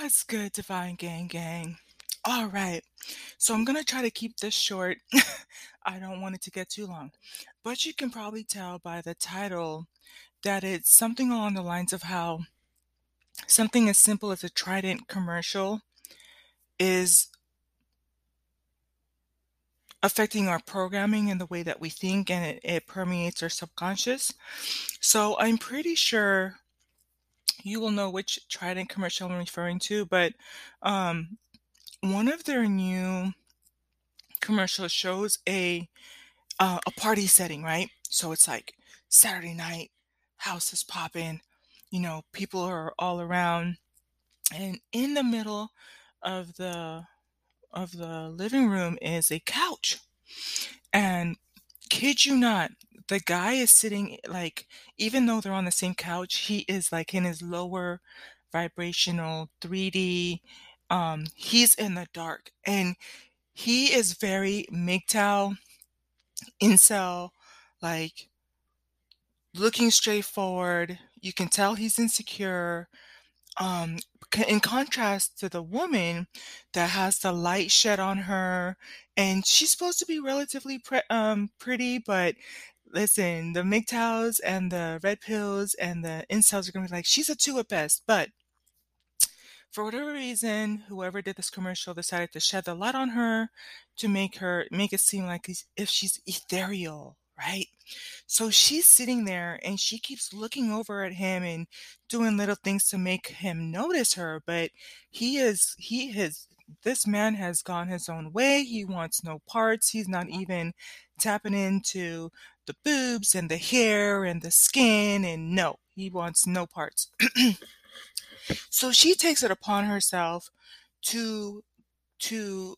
What's good, Divine Gang Gang? All right, so I'm gonna try to keep this short. I don't want it to get too long, but you can probably tell by the title that it's something along the lines of how something as simple as a Trident commercial is affecting our programming and the way that we think, and it, it permeates our subconscious. So I'm pretty sure you will know which Trident commercial I'm referring to, but um, one of their new commercials shows a uh, a party setting, right? So it's like Saturday night, house is popping, you know, people are all around, and in the middle of the of the living room is a couch, and kid you not, the guy is sitting like even though they're on the same couch, he is like in his lower vibrational 3D. Um, he's in the dark and he is very MGTOW, incel, like looking straight forward. You can tell he's insecure. Um, in contrast to the woman that has the light shed on her, and she's supposed to be relatively pre- um, pretty, but listen, the MGTOWs and the red pills and the incels are gonna be like, she's a two at best. But for whatever reason, whoever did this commercial decided to shed the light on her to make her make it seem like if she's ethereal, right? So she's sitting there and she keeps looking over at him and doing little things to make him notice her, but he is he has this man has gone his own way. He wants no parts. He's not even tapping into the boobs and the hair and the skin and no, he wants no parts. so she takes it upon herself to to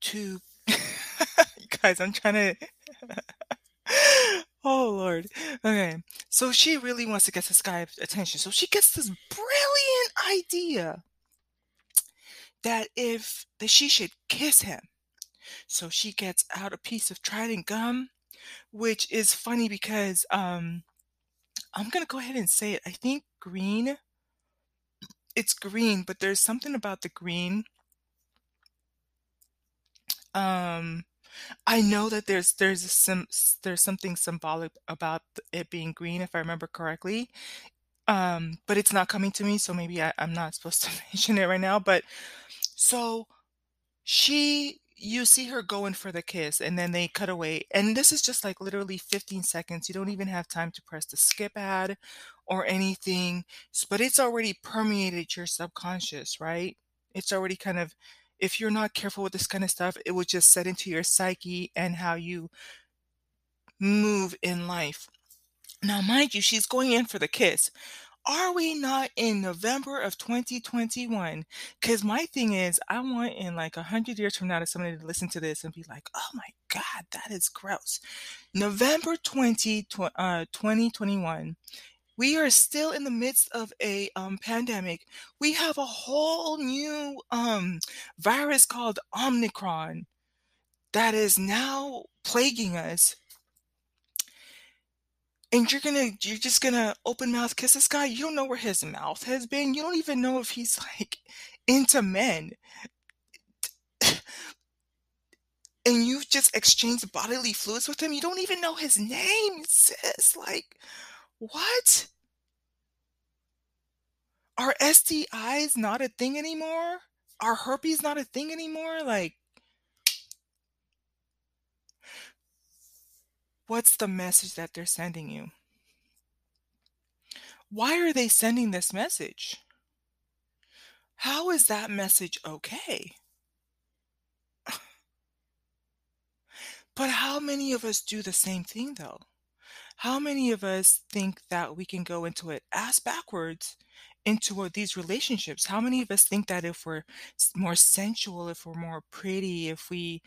to guys, I'm trying to Oh Lord. Okay. So she really wants to get this guy's attention. So she gets this brilliant idea that if that she should kiss him. So she gets out a piece of Trident gum, which is funny because um I'm gonna go ahead and say it. I think green. It's green, but there's something about the green. Um I know that there's there's some there's something symbolic about it being green, if I remember correctly. Um, but it's not coming to me, so maybe I, I'm not supposed to mention it right now. But so she you see her going for the kiss and then they cut away and this is just like literally 15 seconds you don't even have time to press the skip ad or anything but it's already permeated your subconscious right it's already kind of if you're not careful with this kind of stuff, it will just set into your psyche and how you move in life. Now, mind you, she's going in for the kiss. Are we not in November of 2021? Because my thing is, I want in like a hundred years from now to somebody to listen to this and be like, oh my God, that is gross. November 20, uh, 2021 we are still in the midst of a um, pandemic. We have a whole new um, virus called Omicron that is now plaguing us. And you're gonna, you're just gonna open mouth kiss this guy. You don't know where his mouth has been. You don't even know if he's like into men. And you've just exchanged bodily fluids with him. You don't even know his name, sis. Like, what? Are STIs not a thing anymore? Are herpes not a thing anymore? Like, what's the message that they're sending you? Why are they sending this message? How is that message okay? But how many of us do the same thing though? How many of us think that we can go into it ass backwards into these relationships? How many of us think that if we're more sensual, if we're more pretty, if we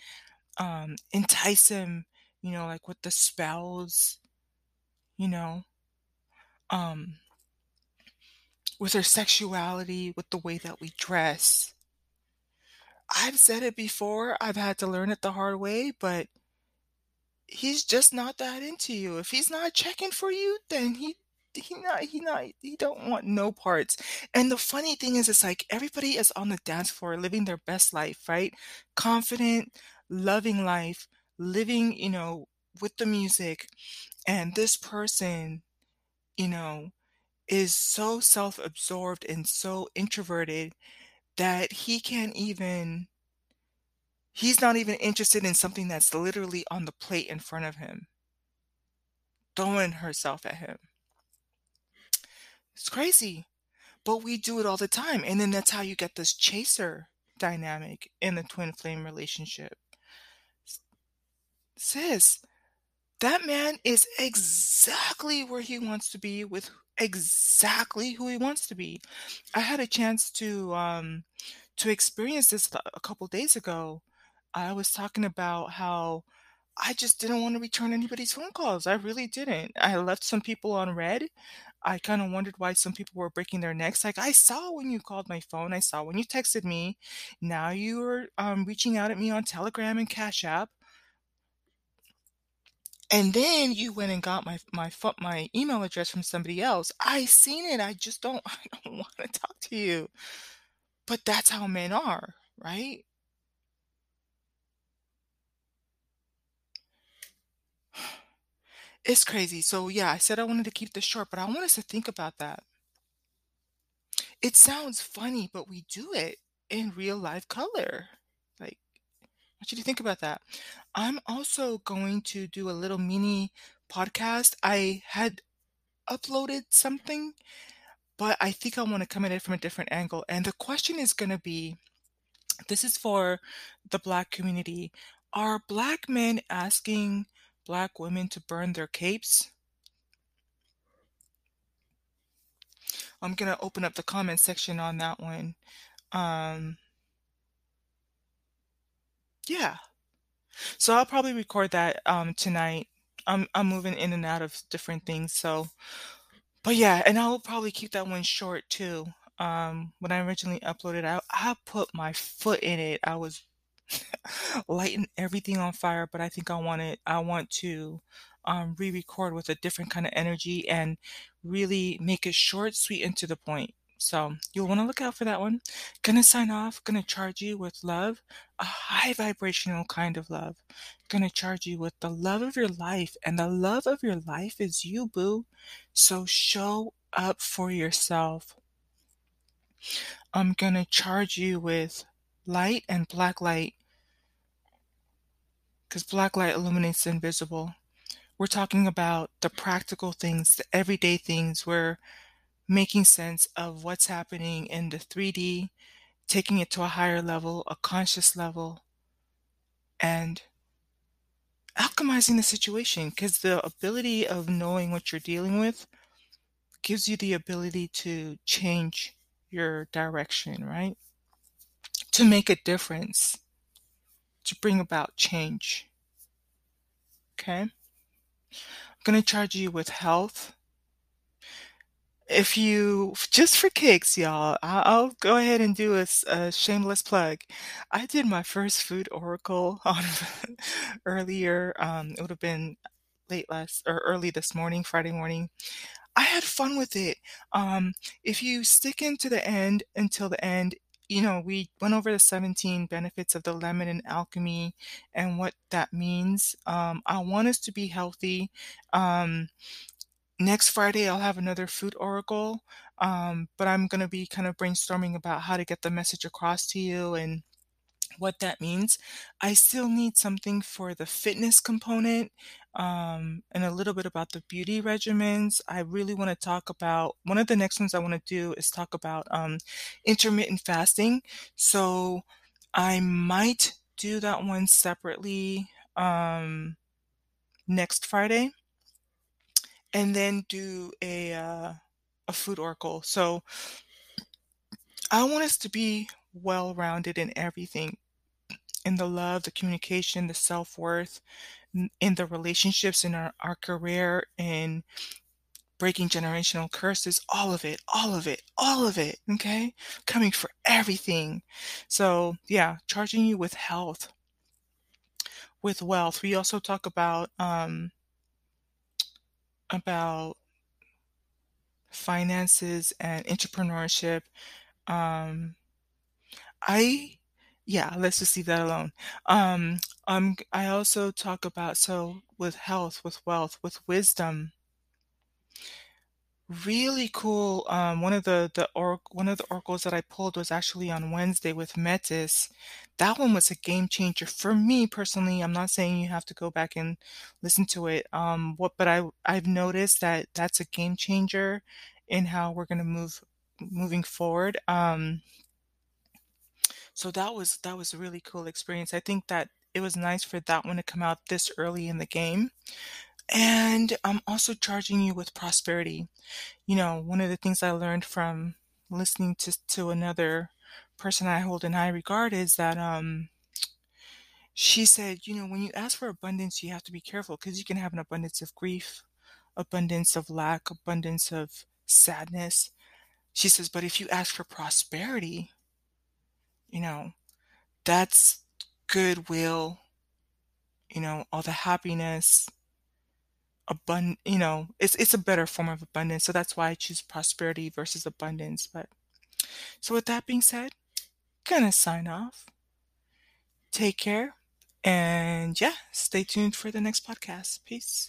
um, entice him, you know, like with the spells, you know, um, with our sexuality, with the way that we dress? I've said it before, I've had to learn it the hard way, but he's just not that into you. If he's not checking for you, then he he not he not he don't want no parts. And the funny thing is, it's like everybody is on the dance floor living their best life, right? Confident, loving life, living, you know, with the music. And this person, you know, is so self-absorbed and so introverted that he can't even he's not even interested in something that's literally on the plate in front of him. Throwing herself at him. It's crazy. But we do it all the time. And then that's how you get this chaser dynamic in the twin flame relationship. Sis, that man is exactly where he wants to be with exactly who he wants to be. I had a chance to um to experience this a couple days ago. I was talking about how I just didn't want to return anybody's phone calls. I really didn't. I left some people on read. I kind of wondered why some people were breaking their necks. Like I saw when you called my phone, I saw when you texted me. Now you're um, reaching out at me on Telegram and Cash App. And then you went and got my my my email address from somebody else. I seen it. I just don't I don't want to talk to you. But that's how men are, right? It's crazy. So yeah, I said I wanted to keep this short, but I want us to think about that. It sounds funny, but we do it in real life color. Want you to think about that. I'm also going to do a little mini podcast. I had uploaded something, but I think I want to come at it from a different angle. And the question is going to be this is for the Black community. Are Black men asking Black women to burn their capes? I'm going to open up the comment section on that one. Um, yeah. So I'll probably record that um, tonight. I'm I'm moving in and out of different things, so but yeah, and I'll probably keep that one short too. Um, when I originally uploaded, I I put my foot in it. I was lighting everything on fire, but I think I want it. I want to um, re-record with a different kind of energy and really make it short, sweet, and to the point. So you'll want to look out for that one. Gonna sign off. Gonna charge you with love, a high vibrational kind of love. Gonna charge you with the love of your life, and the love of your life is you, boo. So show up for yourself. I'm gonna charge you with light and black light because black light illuminates the invisible. We're talking about the practical things, the everyday things. We're making sense of what's happening in the 3D, taking it to a higher level, a conscious level, and alchemizing the situation because the ability of knowing what you're dealing with gives you the ability to change your direction, right? To make a difference, to bring about change. Okay? I'm going to charge you with health. If you, just for kicks, y'all, I'll, go ahead and do a, a, shameless plug. I did my first food oracle on earlier. Um, it would have been late last or early this morning, Friday morning. I had fun with it. Um, if you stick into the end until the end, you know, we went over the 17 benefits of the lemon and alchemy and what that means. Um, I want us to be healthy. Um, next Friday, I'll have another food oracle, um, but I'm going to be kind of brainstorming about how to get the message across to you and what that means. I still need something for the fitness component um, and a little bit about the beauty regimens. I really want to talk about one of the next ones I want to do is talk about um, intermittent fasting. So I might do that one separately um, next Friday, and then do a uh, a food oracle. So I want us to be well rounded in everything in the love, the communication, the self worth, in the relationships, in our, our career, in breaking generational curses, all of it, all of it, all of it. Okay. Coming for everything. So, yeah, charging you with health, with wealth. We also talk about, um, about finances and entrepreneurship. Um, I yeah, let's just leave that alone. Um, um, I also talk about so with health, with wealth, with wisdom. Really cool. Um, one of the the or one of the oracles that I pulled was actually on Wednesday with Metis. That one was a game changer for me personally. I'm not saying you have to go back and listen to it. Um, what, but I I've noticed that that's a game changer in how we're gonna move moving forward. Um, so that was that was a really cool experience. I think that it was nice for that one to come out this early in the game. And I'm also charging you with prosperity. You know, one of the things I learned from listening to to another person I hold in high regard is that um she said, you know, when you ask for abundance, you have to be careful because you can have an abundance of grief, abundance of lack, abundance of sadness. She says, but if you ask for prosperity, you know, that's goodwill, you know, all the happiness, abund you know, it's it's a better form of abundance. So that's why I choose prosperity versus abundance. But so with that being said, gonna sign off. Take care. And yeah, stay tuned for the next podcast. Peace.